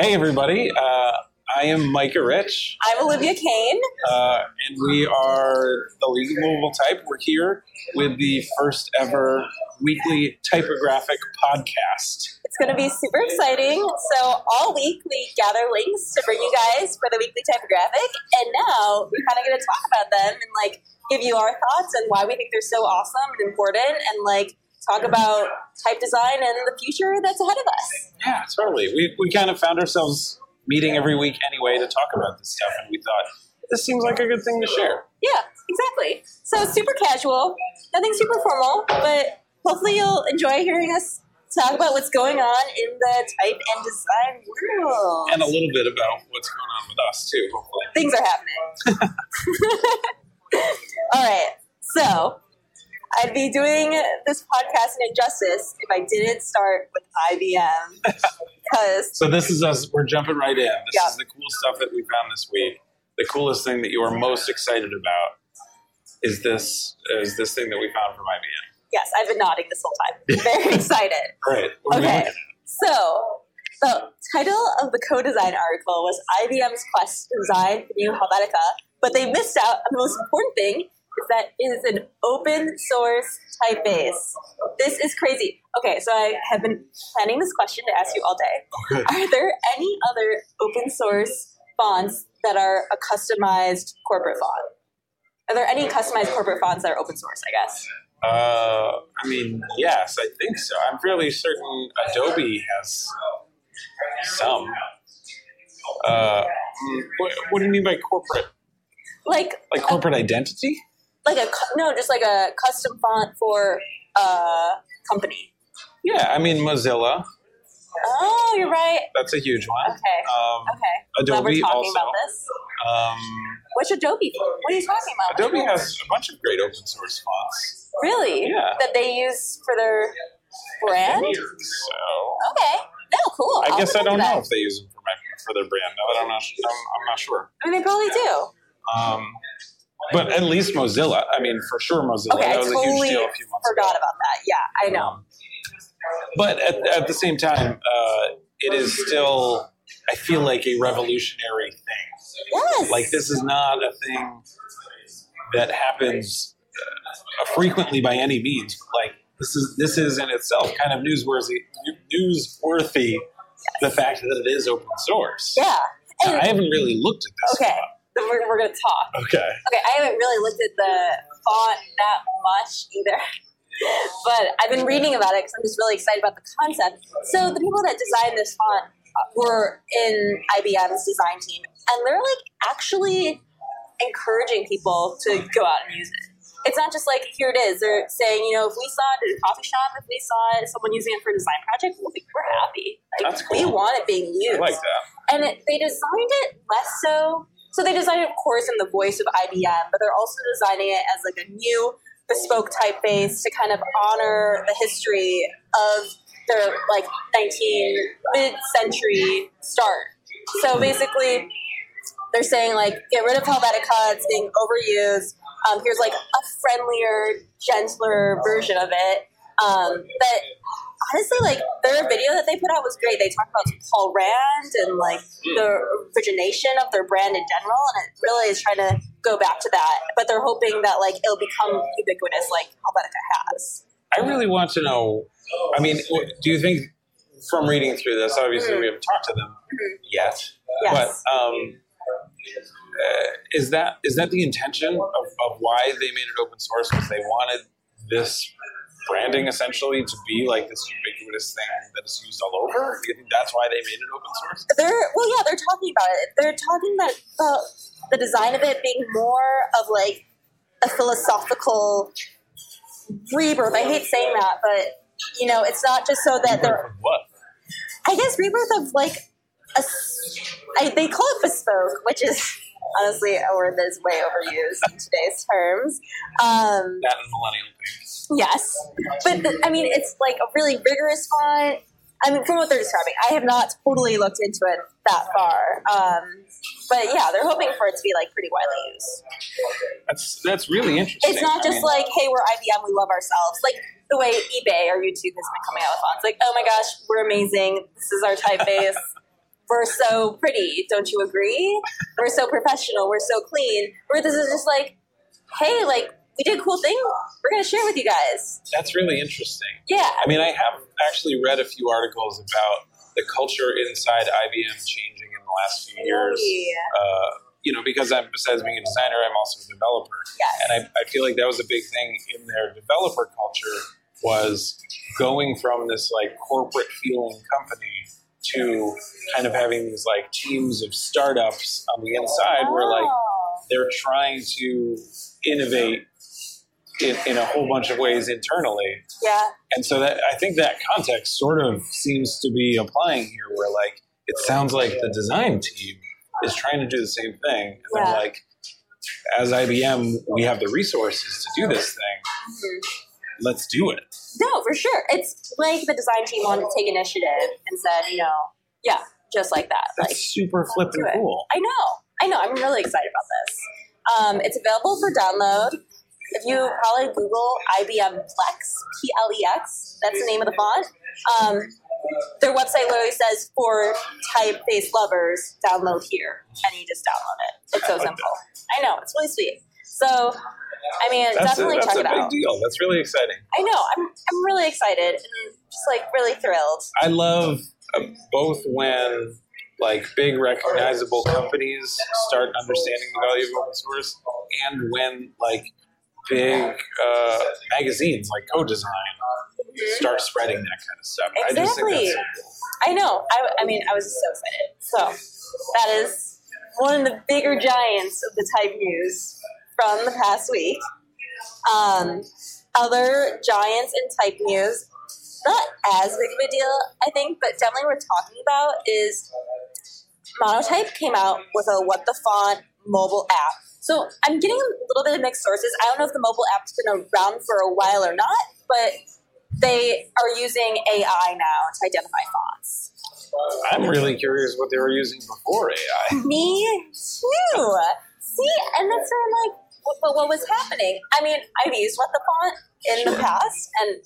Hey, everybody. Uh, I am Micah Rich, I'm Olivia Kane. uh, and we are the League of Moveable Type. We're here with the first ever weekly typographic podcast. It's going to be super exciting. So, all week we gather links to bring you guys for the weekly typographic, and now we're kind of going to talk about them and like give you our thoughts and why we think they're so awesome and important, and like talk about type design and the future that's ahead of us. Yeah, totally. We, we kind of found ourselves meeting every week anyway to talk about this stuff, and we thought this seems like a good thing to share. Yeah, exactly. So, super casual, nothing super formal, but hopefully you'll enjoy hearing us talk about what's going on in the type and design world. And a little bit about what's going on with us, too, hopefully. things are happening. All right. So I'd be doing this podcast an injustice if I didn't start with IBM. Because So this is us. We're jumping right in. This Yeah. is the cool stuff that we found this week. The coolest thing that you are most excited about is this is this thing that we found from IBM. yes, I've been nodding this whole time. Very excited. Right. Okay. So the title of the co-design article was IBM's quest to design the new Helvetica, but they missed out on the most important thing is that it is an open source typeface. This is crazy. Okay, so I have been planning this question to ask you all day. Okay. Are there any other open source fonts that are a customized corporate font? Are there any customized corporate fonts that are open source, I guess? Uh, I mean, yes, I think so. I'm fairly certain Adobe has some. Uh, what, what do you mean by corporate? Like Like corporate identity? Like a no, just like a custom font for a company. Yeah, I mean Mozilla. Oh, you're right. That's a huge one. Okay. Um, Okay. Adobe talking also. about this. Um, Which Adobe? For? What are you talking about? Adobe has a bunch of great open source fonts. really Yeah. that they use for their brand. So Okay. No, cool. I I'll guess I don't know if they use them for my for their brand. No, I'm not, I'm, I'm not sure. I mean, they probably do. Um, but at least Mozilla. I mean, for sure, Mozilla. Okay, that was a huge totally deal a few months forgot ago. about that. Yeah, I know. Um, but at, at the same time, uh, it is still. I feel like a revolutionary thing. yes. Like this is not a thing that happens uh, frequently by any means. Like this is this is in itself kind of newsworthy. Newsworthy, the fact that it is open source. Yeah. And, I haven't really looked at this. okay. Then we're, we're gonna talk. Okay. Okay, I haven't really looked at the font that much either. But I've been reading about it because I'm just really excited about the concept. So the people that designed this font uh, were in IBM's design team, and they're like actually encouraging people to go out and use it. It's not just like here it is. They're saying, you know, if we saw it at a coffee shop, if we saw it, someone using it for a design project, we'll be, we're happy. Like, That's We want it being used I like that. and it, they designed it less so. So they designed it, of course, in the voice of IBM, but they're also designing it as like a new bespoke typeface to kind of honor the history of their like 19 mid-century start. So basically, they're saying like get rid of Helvetica; it's being overused. Um, here's like a friendlier, gentler version of it. Um, but honestly, like their video that they put out was great. They talked about Paul Rand and like the origination of their brand in general, and it really is trying to go back to that. But they're hoping that like it'll become ubiquitous, like Helvetica has. I really want to know. I mean, do you think from reading through this? Obviously, we haven't talked to them yet, Mm-hmm. Yes. but um, uh, is that is that the intention of, of why they made it open source? Because they wanted this branding essentially to be like this ubiquitous thing that is used all over. Do you think that's why they made it open source? they're well yeah they're talking about it they're talking about the, the design of it being more of like a philosophical rebirth i hate saying that but you know it's not just so that they're What? i guess rebirth of like a I, they call it bespoke which is honestly a word that is way overused in today's terms um, That and millennial things. Yes, but th- I mean, it's like a really rigorous font. I mean, from what they're describing, I have not totally looked into it that far. Um, but yeah, they're hoping for it to be like pretty widely used. That's that's really interesting. It's not I just mean, like, hey, we're IBM, we love ourselves. Like the way eBay or YouTube has been coming out with fonts. Like, oh my gosh, we're amazing. This is our typeface. we're so pretty. Don't you agree? We're so professional. We're so clean. Where this is just like, hey, like we did a cool thing. We're gonna share with you guys. That's really interesting. Yeah. I mean, I have actually read a few articles about the culture inside IBM changing in the last few years. Uh, you know, because I'm besides being a designer, I'm also a developer, Yes. and I, I feel like that was a big thing in their developer culture was going from this like corporate feeling company to kind of having these like teams of startups on the inside where like Oh. they're trying to innovate in, in a whole bunch of ways internally. yeah. And so that I think that context sort of seems to be applying here where like it sounds like the design team is trying to do the same thing. And Yeah. then like as IBM we have the resources to do this thing. Mhm. Let's do it. No, for sure. It's like the design team wanted to take initiative and said, you know, yeah, just like that. That's Like super flippin' cool. I know. I know. I'm really excited about this. Um, it's available for download. If you probably Google IBM Plex, P L E X, that's the name of the font. Um, their website literally says for typeface lovers, download here, and you just download it. It's I so like simple. I know it's really sweet. So, I mean, That's definitely a, that's check a it big out. deal. That's really exciting. I know. I'm I'm really excited and just like really thrilled. I love uh, both when like big recognizable companies start understanding the value of open source and when like big uh, magazines like co-design start spreading that kind of stuff. I just think that's so cool. I know. I, I mean, I was so excited. So that is one of the bigger giants of the type news from the past week. Um, other giants in type news, not as big of a deal, I think, but definitely worth talking about is Monotype came out with a What the Font mobile app. So I'm getting a little bit of mixed sources. I don't know if the mobile app's been around for a while or not, but they are using AI now to identify fonts. I'm really curious what they were using before AI. Me too. See, and that's I'm like what, what, was happening. I mean, I've used what the font in the past, and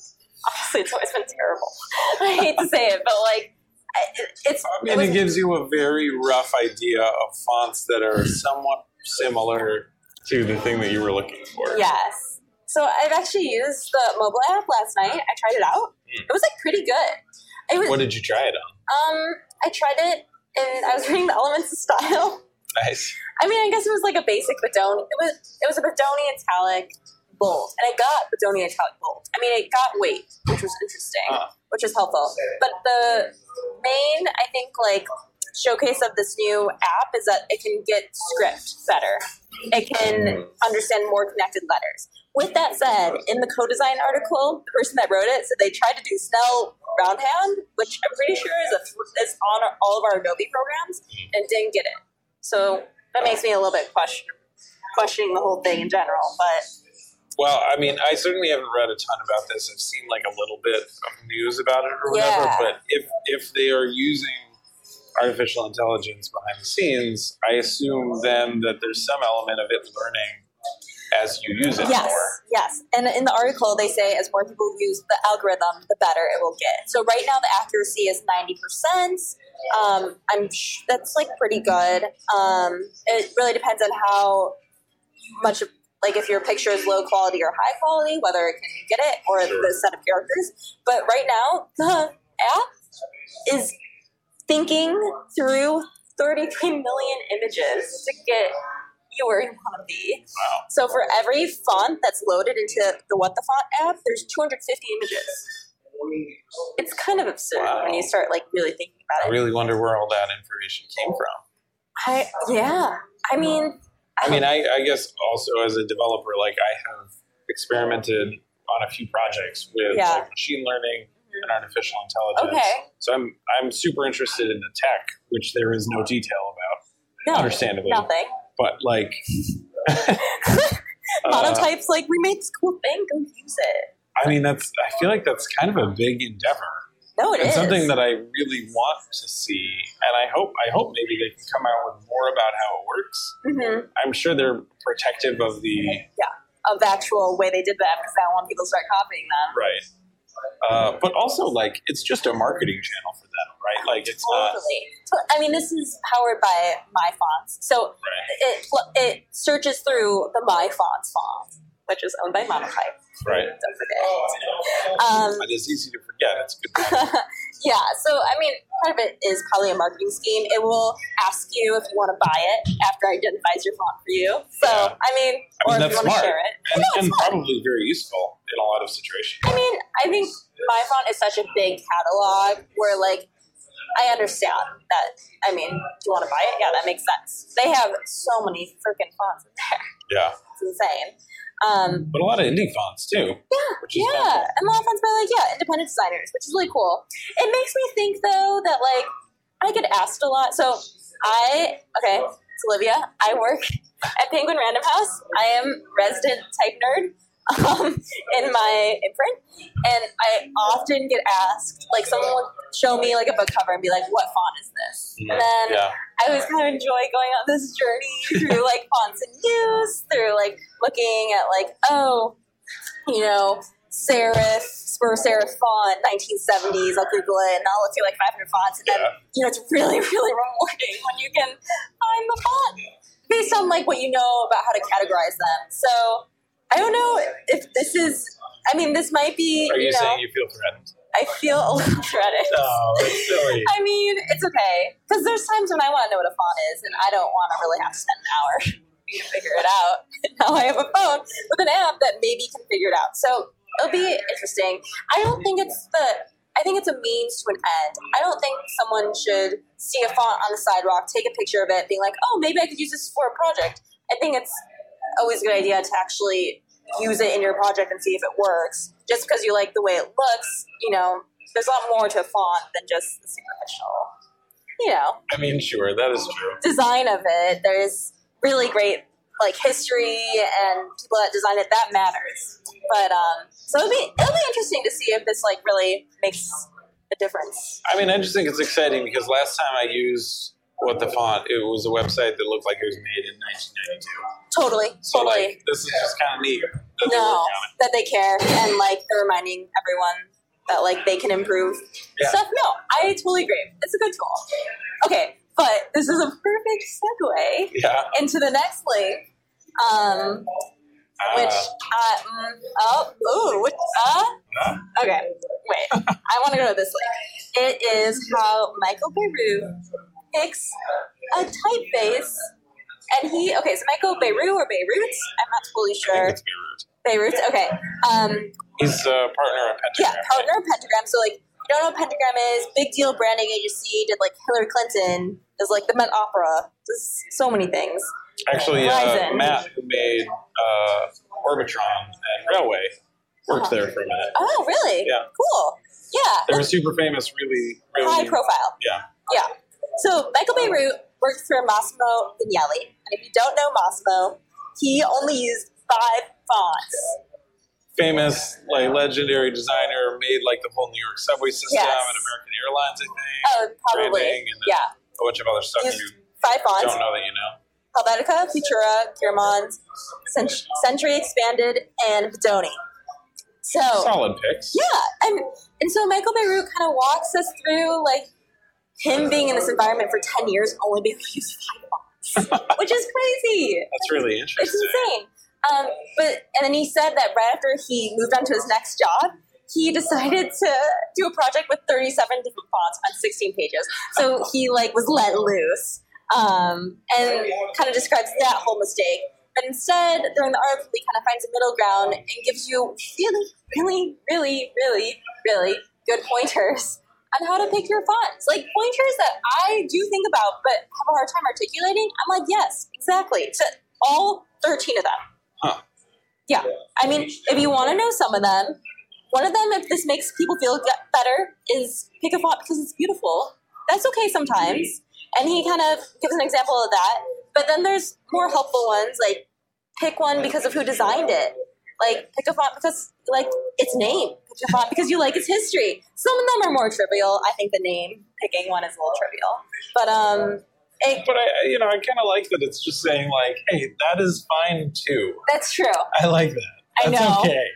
honestly, it's always been terrible. I hate to say it, but like, it's I it mean, was, it gives you a very rough idea of fonts that are somewhat similar to the thing that you were looking for. yes. So I've actually used the mobile app last night. I tried it out. Hmm. It was like pretty good. It was. What did you try it on? Um, I tried it, and I was reading the elements of style. Nice. I mean, I guess it was like a basic Bodoni. It was it was a Bodoni italic bold, and I got Bodoni italic bold. I mean, it got weight, which was interesting, Huh. which was helpful. But the main, I think, like showcase of this new app is that it can get script better. It can mm-hmm. understand more connected letters. With that said, in the co-design article, the person that wrote it said they tried to do Snell roundhand, which I'm pretty sure is, a, is on all of our Adobe programs, mm-hmm. and didn't get it. So that makes me a little bit question, questioning the whole thing in general. But Well, I mean, I certainly haven't read a ton about this. I've seen like a little bit of news about it or whatever. Yeah. But if if they are using artificial intelligence behind the scenes, I assume then that there's some element of it learning as you use it yes, more. yes. And in the article, they say as more people use the algorithm, the better it will get. So right now, the accuracy is ninety percent. Um, I'm sh- that's like pretty good. Um, it really depends on how much of like if your picture is low quality or high quality, whether it can get it or Sure. the set of characters. But right now, the app is thinking through 33 million images to get you where you want to be. Wow. So for every font that's loaded into the What the Font app, there's 250 images. It's kind of absurd Wow. when you start like really thinking I about it. I really wonder where all that information came from. I yeah. I hmm. mean, I mean, I, I guess also as a developer, like I have experimented on a few projects with Yeah. like machine learning and artificial intelligence. Okay. So I'm I'm super interested in the tech, which there is no detail about, no, understandably. nothing. But like, uh, like we made this cool thing, go use it. I mean, that's I feel like that's kind of a big endeavor. No, it and is. something that I really want to see, and I hope I hope maybe they can come out with more about how it works. Mhm. I'm sure they're protective of the yeah of the actual way they did that because I don't want people to start copying them. right. Uh, but also, like, it's just a marketing channel for them, right? Like, it's not. Totally. So, I mean, this is powered by MyFonts. So Right. it it searches through the MyFonts font, which is owned by Monotype. Right. Don't forget. Um, it's easy to forget. It's good. yeah. So I mean, part of it is probably a marketing scheme. It will ask you if you want to buy it after it identifies your font for you. So Yeah. I mean, I or mean, if that's you want smart. to share it. I And, know, and probably very useful in a lot of situations. I mean, I think my font is such a big catalog where like I understand that. I mean, do you want to buy it? Yeah, that makes sense. They have so many freaking fonts in there. Yeah. It's insane. Um, But a lot of indie fonts, too. yeah, Which is yeah, and a lot of fonts by like yeah, independent designers, which is really cool. It makes me think though that like I get asked a lot. So I okay, it's Olivia. I work at Penguin Random House. I am resident type nerd um, in my imprint, and I often get asked like someone will show me like a book cover and be like, "What font is this?" And then Yeah. I always kind of enjoy going on this journey through like fonts in use, through like looking at like, oh, you know, serif, spur serif font, 1970s. I'll Google it and I'll look through like 500 fonts, and then Yeah. you know it's really, really rewarding when you can find the font based on like what you know about how to categorize them. So I don't know if this is. I mean, this might be. Are you, know, saying you feel threatened? I feel a little threatened. No, it's silly. I mean, it's okay because there's times when I want to know what a font is, and I don't want to really have to spend an hour to figure it out. now I have a phone with an app that maybe can figure it out. So it'll be interesting. I don't think it's the. I think it's a means to an end. I don't think someone should see a font on the sidewalk, take a picture of it, being like, "Oh, maybe I could use this for a project." I think it's always a good idea to actually use it in your project and see if it works. Just because you like the way it looks, you know, there's a lot more to a font than just the superficial, you know, I mean, sure, that is true. design of it. There's really great like history and people that design it. That matters. But um, so it'll be it'll be interesting to see if this like really makes a difference. I mean, I just think it's exciting because last time I used what the font, it was a website that looked like it was made in 1992. Totally, So, totally. like, this is just kind of neat that no, working on it. that they care and like they're reminding everyone that like they can improve Yeah. stuff. No, I totally agree. It's a good tool. Okay, but this is a perfect segue Yeah. into the next link, um, which Uh, uh, mm, oh ooh which, uh uh, okay wait I want to go to this link. It is how Michael Beirut picks a typeface. And he okay, so Michael Beirut or Beirut? I'm not totally sure. it's Beirut. Beirut, okay. Um, He's a partner at Pentagram. yeah, partner of Pentagram. So like, you don't know what Pentagram is? Big deal branding agency. Did like Hillary Clinton. Does like the Met Opera. Does so many things. Actually, uh, Verizon. Matt, who made uh, Orbitron and Raleway, worked there for a minute. Oh, really? Yeah. Cool. Yeah. They were super famous, really, really. High profile. Yeah. Yeah. So Michael oh. Beirut worked for Massimo Vignelli. And if you don't know Massimo, he only used five fonts. Famous, like legendary designer, made like the whole New York subway system Yes. and American Airlines, I think. Oh, probably. Branding and Yeah. a bunch of other stuff Used you five fonts. don't know that you know. Helvetica, Futura, Garamond, Cent- Century Expanded, and Bodoni. So Solid picks. yeah, and and so Michael Beirut kind of walks us through like him being in this environment for ten years, only being able to use five fonts, which is crazy. That's really interesting. It's insane. Um, but and then he said that right after he moved on to his next job, he decided to do a project with 37 different fonts on 16 pages. So he like was let loose, um, and kind of describes that whole mistake. But instead, during the article, he kind of finds a middle ground and gives you really, really, really, really, really good pointers on how to pick your fonts. Like pointers that I do think about, but have a hard time articulating. I'm like, yes, exactly. To all 13 of them. Huh. Yeah. I mean, if you want to know some of them, one of them, if this makes people feel better, is pick a font because it's beautiful. That's okay sometimes. And he kind of gives an example of that. But then there's more helpful ones, like pick one because of who designed it. Like pick a font because like its name. Pick a font because you like its history. Some of them are more trivial. I think the name picking one is a little trivial. But um, it, But I, I- you know, I kind of like that it's just saying like, "Hey, that is fine too." that's true. I like that. I That's know. okay.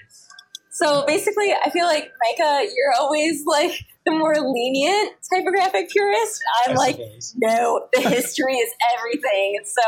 So basically, I feel like Micah, you're always like the more lenient typographic purist. I'm I like, suppose. no, the history is everything. So,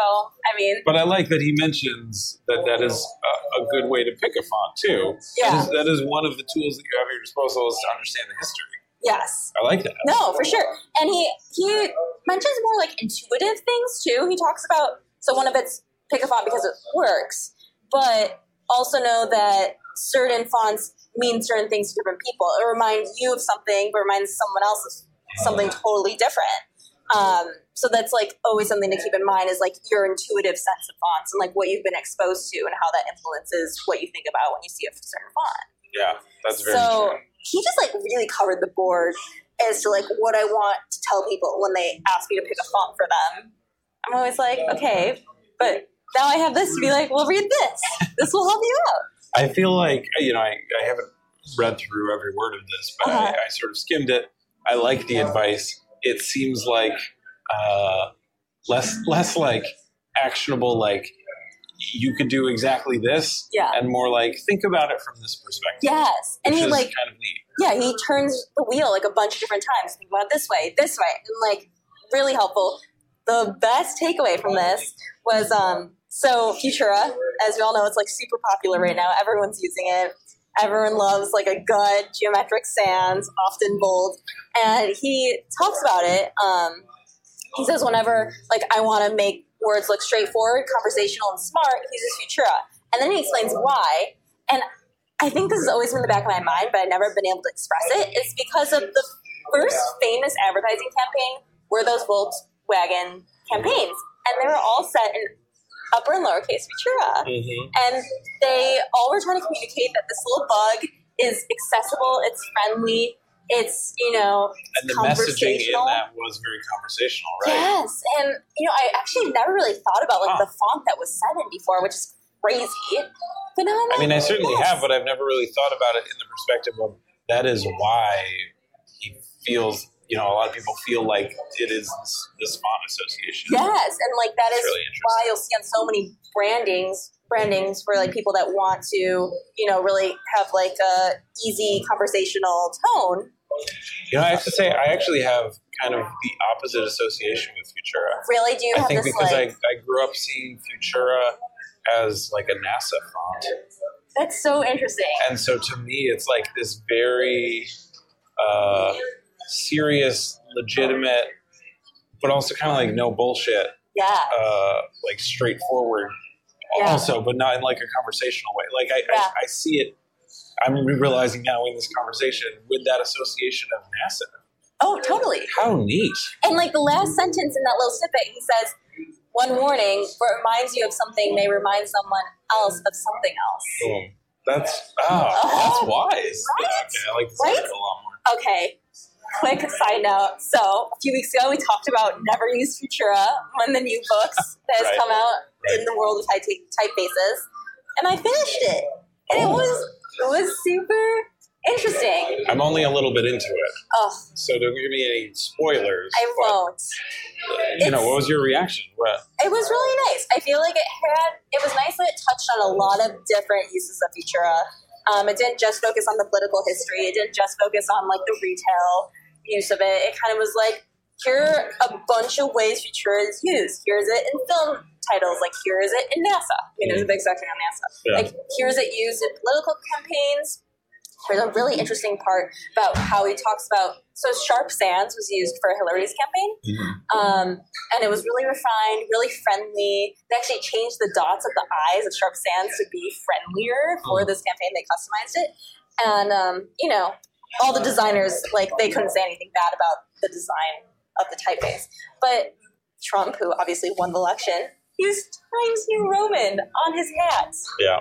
I mean, But I like that he mentions that that is a, a good way to pick a font too. Yeah. That is, that is one of the tools that you have at your disposal is to understand the history. yes. I like that. No, for sure. And he he mentions more like intuitive things too. He talks about so one of it's pick a font because it works, but also know that certain fonts mean certain things to different people. It reminds you of something, but reminds someone else of something totally different. Um, so that's like always something to keep in mind is like your intuitive sense of fonts and like what you've been exposed to and how that influences what you think about when you see a certain font Yeah, that's very so true. he just like really covered the board as to like what I want to tell people when they ask me to pick a font for them. I'm always like, okay, but now I have this to be like, well, read this. This will help you out. I feel like you know I, I haven't read through every word of this, but Uh-huh. I, I sort of skimmed it. I like the advice. It seems like uh, less less like actionable, like you could do exactly this, Yeah. and more like think about it from this perspective. Yes, and he like, kind of neat. yeah, he turns the wheel like a bunch of different times. Think about it this way, this way, and like really helpful. The best takeaway from this was um so Futura, as we all know, it's like super popular right now. Everyone's using it. Everyone loves like a good geometric sans, often bold, and he talks about it. Um, he says whenever like I want to make words look straightforward, conversational, and smart, he uses Futura, and then he explains why. And I think this has always been in the back of my mind, but I've never been able to express it. It's because of the first famous advertising campaign were those Volkswagen campaigns, and they were all set in upper and lowercase Futura Mm-hmm. and they all were trying to communicate that this little bug is accessible, it's friendly, it's you know And the messaging in that was very conversational, right? Yes, and you know I actually never really thought about like Huh. the font that was set in before, which is crazy. But now I'm I mean, I certainly yes. have, but I've never really thought about it in the perspective of that is why he feels, you know, a lot of people feel like it is this, this font association. Yes, and like that is really why you'll see on so many brandings brandings for like people that want to you know really have like a easy conversational tone. You know, I have to say, I actually have kind of the opposite association with Futura. Really, do you I have think because like? I, I grew up seeing Futura as like a NASA font. that's so interesting. And so to me, it's like this very uh, serious, legitimate, but also kind of like no bullshit, Yeah. uh, like straightforward Yeah. also, but not in like a conversational way. Like I, Yeah. I, I see it, I'm realizing now in this conversation with that association of NASA. Oh, totally. How neat. And like the last sentence in that little snippet, he says, "One warning: what reminds you of something may remind someone else of something else." Boom. That's, oh, that's wise. Right? Okay, I like this Right? a lot more. Okay. Quick side note. So a few weeks ago, we talked about never use Futura, one of the new books that has Right. come out Right. in the world of type typefaces, and I finished it, and it was it was super interesting. I'm only a little bit into it, Oh, so don't give me any spoilers. I won't. Uh, you know, what was your reaction? What? It was really nice. I feel like it had, it was nice that it touched on a lot of different uses of Futura. Um, it didn't just focus on the political history. It didn't just focus on like the retail use of it. It kind of was like, here are a bunch of ways Futura is used. Here's it in film titles. Like, here is it in NASA. I mean, there's a big section on NASA. Yeah. Like, here's it used in political campaigns. There's a really interesting part about how he talks about. So, Sharp Sans was used for Hillary's campaign. Um, and it was really refined, really friendly. They actually changed the dots of the eyes of Sharp Sans to be friendlier for this campaign. They customized it, and um, you know, all the designers like they couldn't say anything bad about the design of the typeface. But Trump, who obviously won the election, used Times New Roman on his hats. Yeah,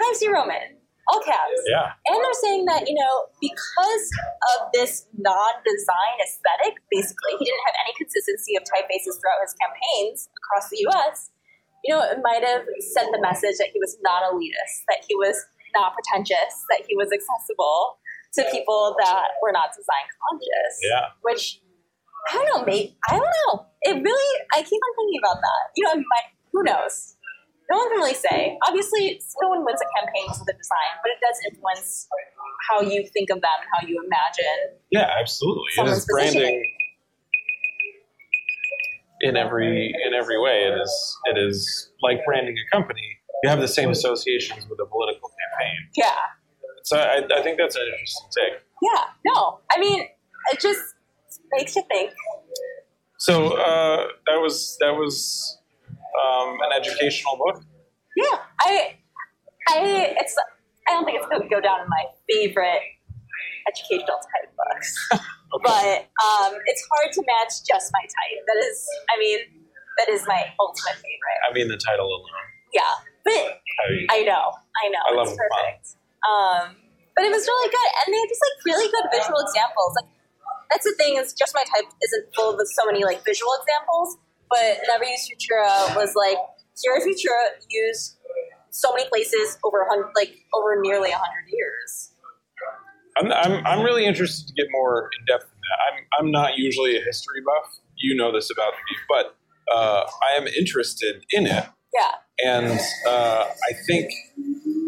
Times New Roman, all caps. yeah. And they're saying that, you know, because of this non design aesthetic, basically, he didn't have any consistency of typefaces throughout his campaigns across the US. You know, it might have sent the message that he was not elitist, that he was not pretentious, that he was accessible to people that were not design conscious. Yeah. Which, I don't know, maybe, I don't know. It really, I keep on thinking about that. You know, it might, who knows? No one can really say. Obviously, no one wins a campaign with a design, but it does influence how you think of them and how you imagine. Yeah, absolutely. It is branding in every in every way. It is it is like branding a company. You have the same associations with a political campaign. Yeah, So I, I think that's an interesting take. yeah. No, I mean, it just makes you think. So uh, that was that was um, an educational book. Yeah, I, I, it's. I don't think it's going to go down in my favorite educational type books. Okay. but um, it's hard to match just my type. That is, I mean, that is my ultimate favorite. I mean, the title alone. Yeah, but I, I know, I know, I love it's perfect. Um, but it was really good, and they had just like really good visual examples. Like that's the thing is, just my type isn't full of so many like visual examples. But Never Use Futura was like here Futura used so many places over hundred, like over nearly a hundred years. I'm, I'm I'm really interested to get more in depth in that. I'm I'm not usually a history buff. You know this about me, but uh, I am interested in it. Yeah, and uh, I think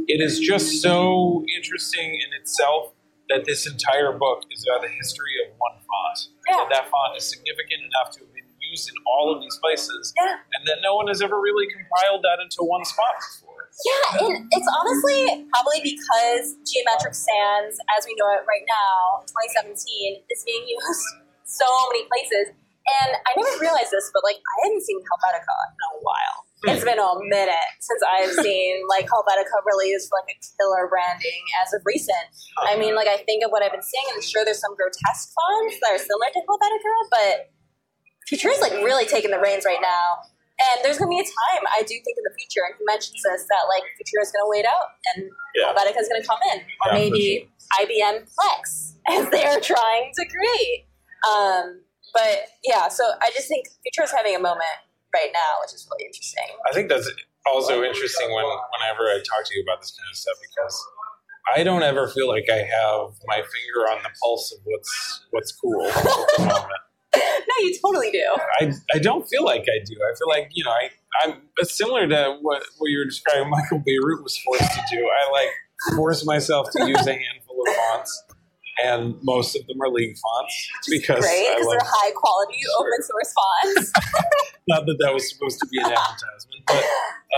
it is just so interesting in itself that this entire book is about the history of one font. Yeah. And that font is significant enough to used in all of these places, yeah. and that no one has ever really compiled that into one spot before. Yeah, and it's honestly probably because Geometric Sans, as we know it right now, 2017, is being used so many places. And I never realized this, but like I hadn't seen Helvetica in a while. Hmm. It's been a minute since I've seen like Helvetica really used for like a killer branding as of recent. I uh-huh. mean, like I think of what I've been seeing, and sure, there's some grotesque fonts that are similar to Helvetica, but Future is like really taking the reins right now. And there's gonna be a time I do think in the future, and he mentions this that like Futura is gonna wait out and Yeah. Helvetica is gonna come in, or Yeah, maybe IBM Plex as they're trying to create. Um, but yeah, so I just think Futura is having a moment right now, which is really interesting. I think that's also interesting when whenever I talk to you about this kind of stuff because I don't ever feel like I have my finger on the pulse of what's what's cool at the moment. no, you totally do. I, I don't feel like I do. I feel like you know I I'm similar to what what you were describing. Michael Beirut was forced to do. I like force myself to use a handful of fonts, and most of them are league fonts because Great, I because they're high quality Sure. open source fonts. Not that that was supposed to be an advertisement, but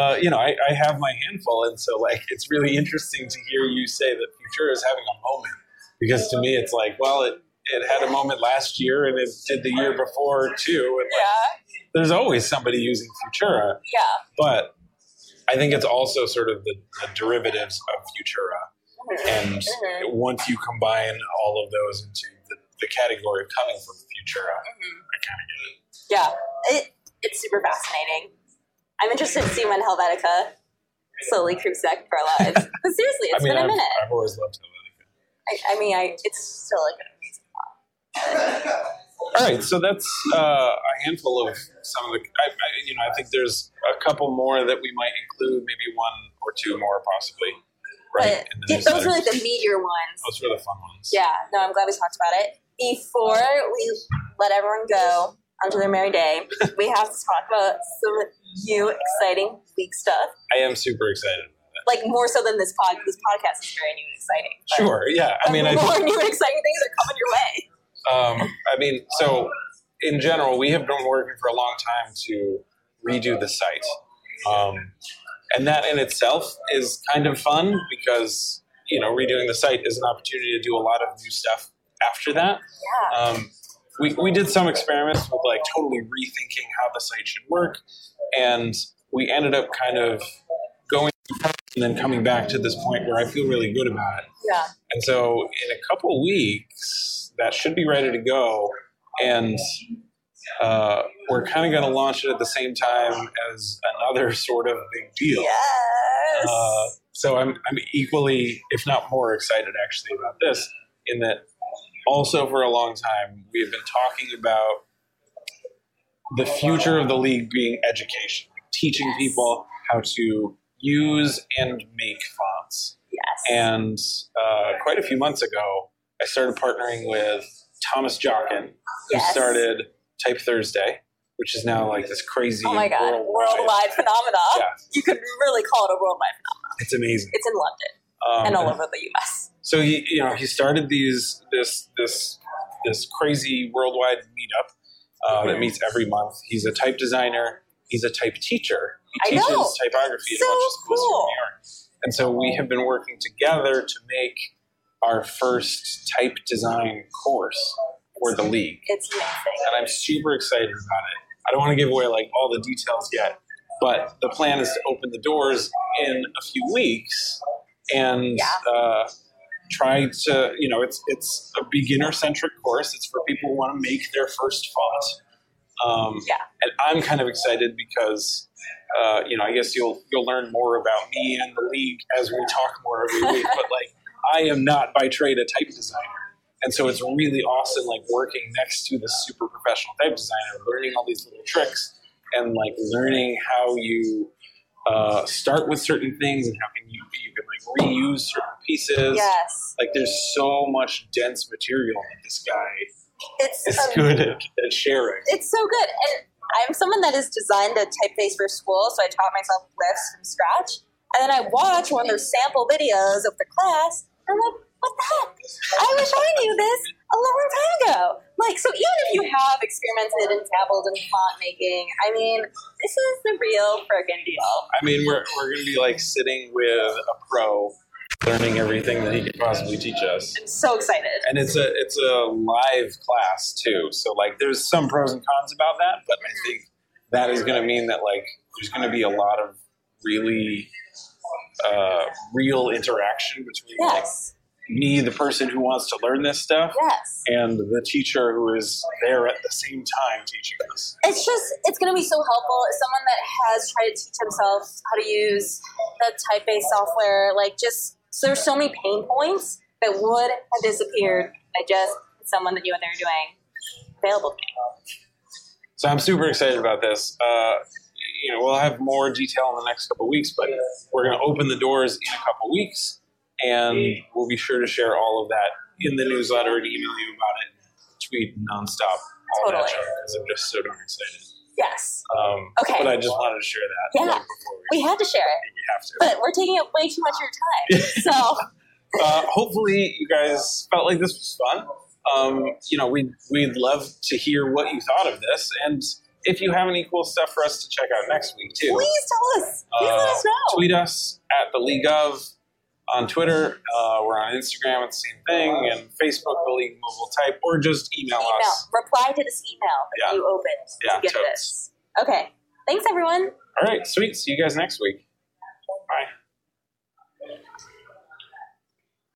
uh, you know I, I have my handful, and so like it's really interesting to hear you say that Futura is having a moment because to me it's like well it. It had a moment last year, and it did the year before too. And like, yeah, there's always somebody using Futura, yeah. but I think it's also sort of the, the derivatives of Futura. And Mhm. once you combine all of those into the, the category of coming from Futura, Mhm. I kind of get it. Yeah, it, it's super fascinating. I'm interested to see when Helvetica slowly creeps back for our lives. But seriously, I it's mean, been a I've, minute. I've always loved Helvetica. I, I mean, I it's still a good All right, so that's uh, a handful of some of the. I, I, you know, I think there's a couple more that we might include, maybe one or two more, possibly. Right. But those were like the meteor ones. Those were the fun ones. Yeah, no, I'm glad we talked about it. Before we let everyone go onto their merry day, we have to talk about some new exciting league stuff. I am super excited. Like more so than this pod. This podcast is very new and exciting. Sure. Yeah. I mean, I more think new and exciting things are coming your way. Um, I mean, so in general, we have been working for a long time to redo the site. Um, and that in itself is kind of fun because, you know, redoing the site is an opportunity to do a lot of new stuff after that. Um, we, we did some experiments with like totally rethinking how the site should work. And we ended up kind of going and then coming back to this point where I feel really good about it. Yeah. And so in a couple weeks, that should be ready to go. And uh, we're kind of going to launch it at the same time as another sort of big deal. Yes. Uh, so I'm, I'm equally, if not more excited actually about this, in that also for a long time, we have been talking about the future of the league being education, teaching Yes. people how to use and make fonts. yes. And uh, quite a few months ago, I started partnering with Thomas Jockin, who Yes. started Type Thursday. which is now like this crazy. Oh my god, worldwide- worldwide phenomena. Yeah, You could really call it a worldwide phenomenon. it's amazing. It's in London Um, and all over the US. so he you know he started these this this this crazy worldwide meetup uh, that meets every month he's a type designer he's a type teacher he teaches typography at a bunch of schools here in new york and so we have been working together to make our first type design course for the league It's amazing. and i'm super excited about it i don't want to give away like all the details yet but the plan is to open the doors in a few weeks and Yeah. uh, try to you know it's it's a beginner centric course it's for people who want to make their first font um, Yeah. and i'm kind of excited because uh, you know i guess you'll you'll learn more about me and the league as we talk more every week but like i am not by trade a type designer and so it's really awesome like working next to the super professional type designer learning all these little tricks and like learning how you uh, start with certain things and how can you you can like reuse certain pieces Yes. like there's so much dense material that this guy It's is um, good at, at sharing it's so good. And I'm someone that has designed a typeface for school, so I taught myself glyphs from scratch. And then I watch one of their sample videos of the class, I'm like, what the heck? I wish I knew this a long time ago. Like, so even if you have experimented and dabbled in font making, I mean, this is the real friggin' deal. I mean, we're, we're going to be like sitting with a pro, learning everything that he could possibly teach us. I'm so excited. And it's a it's a live class too, so like there's some pros and cons about that, but I think that is going to mean that like there's going to be a lot of really uh, real interaction between like me, the person who wants to learn this stuff, Yes. and the teacher who is there at the same time teaching us. it's just it's going to be so helpful as someone that has tried to teach himself how to use the typeface software like just so there's so many pain points that would have disappeared by just someone that knew what they were doing available to me So I'm super excited about this. Uh, you know, we'll have more detail in the next couple weeks, but we're going to open the doors in a couple weeks, and we'll be sure to share all of that in the newsletter and email you about it. Tweet nonstop all that Totally. junk because I'm just so darn excited. yes Um, Okay. But I just wanted to share that. Yeah. before we, we had to share it we have to. but we're taking up way too much of your time so uh, hopefully you guys felt like this was fun. Um, you know, we'd, we'd love to hear what you thought of this. And if you have any cool stuff for us to check out next week, too, please tell us please let uh, us know tweet us at the League of on Twitter. Uh, we're on Instagram at the same thing, and Facebook, the League Mobile Type, or just email, email us. reply to this email that Yeah. you opened Yeah, to get totes. this okay thanks everyone All right, sweet. See you guys next week.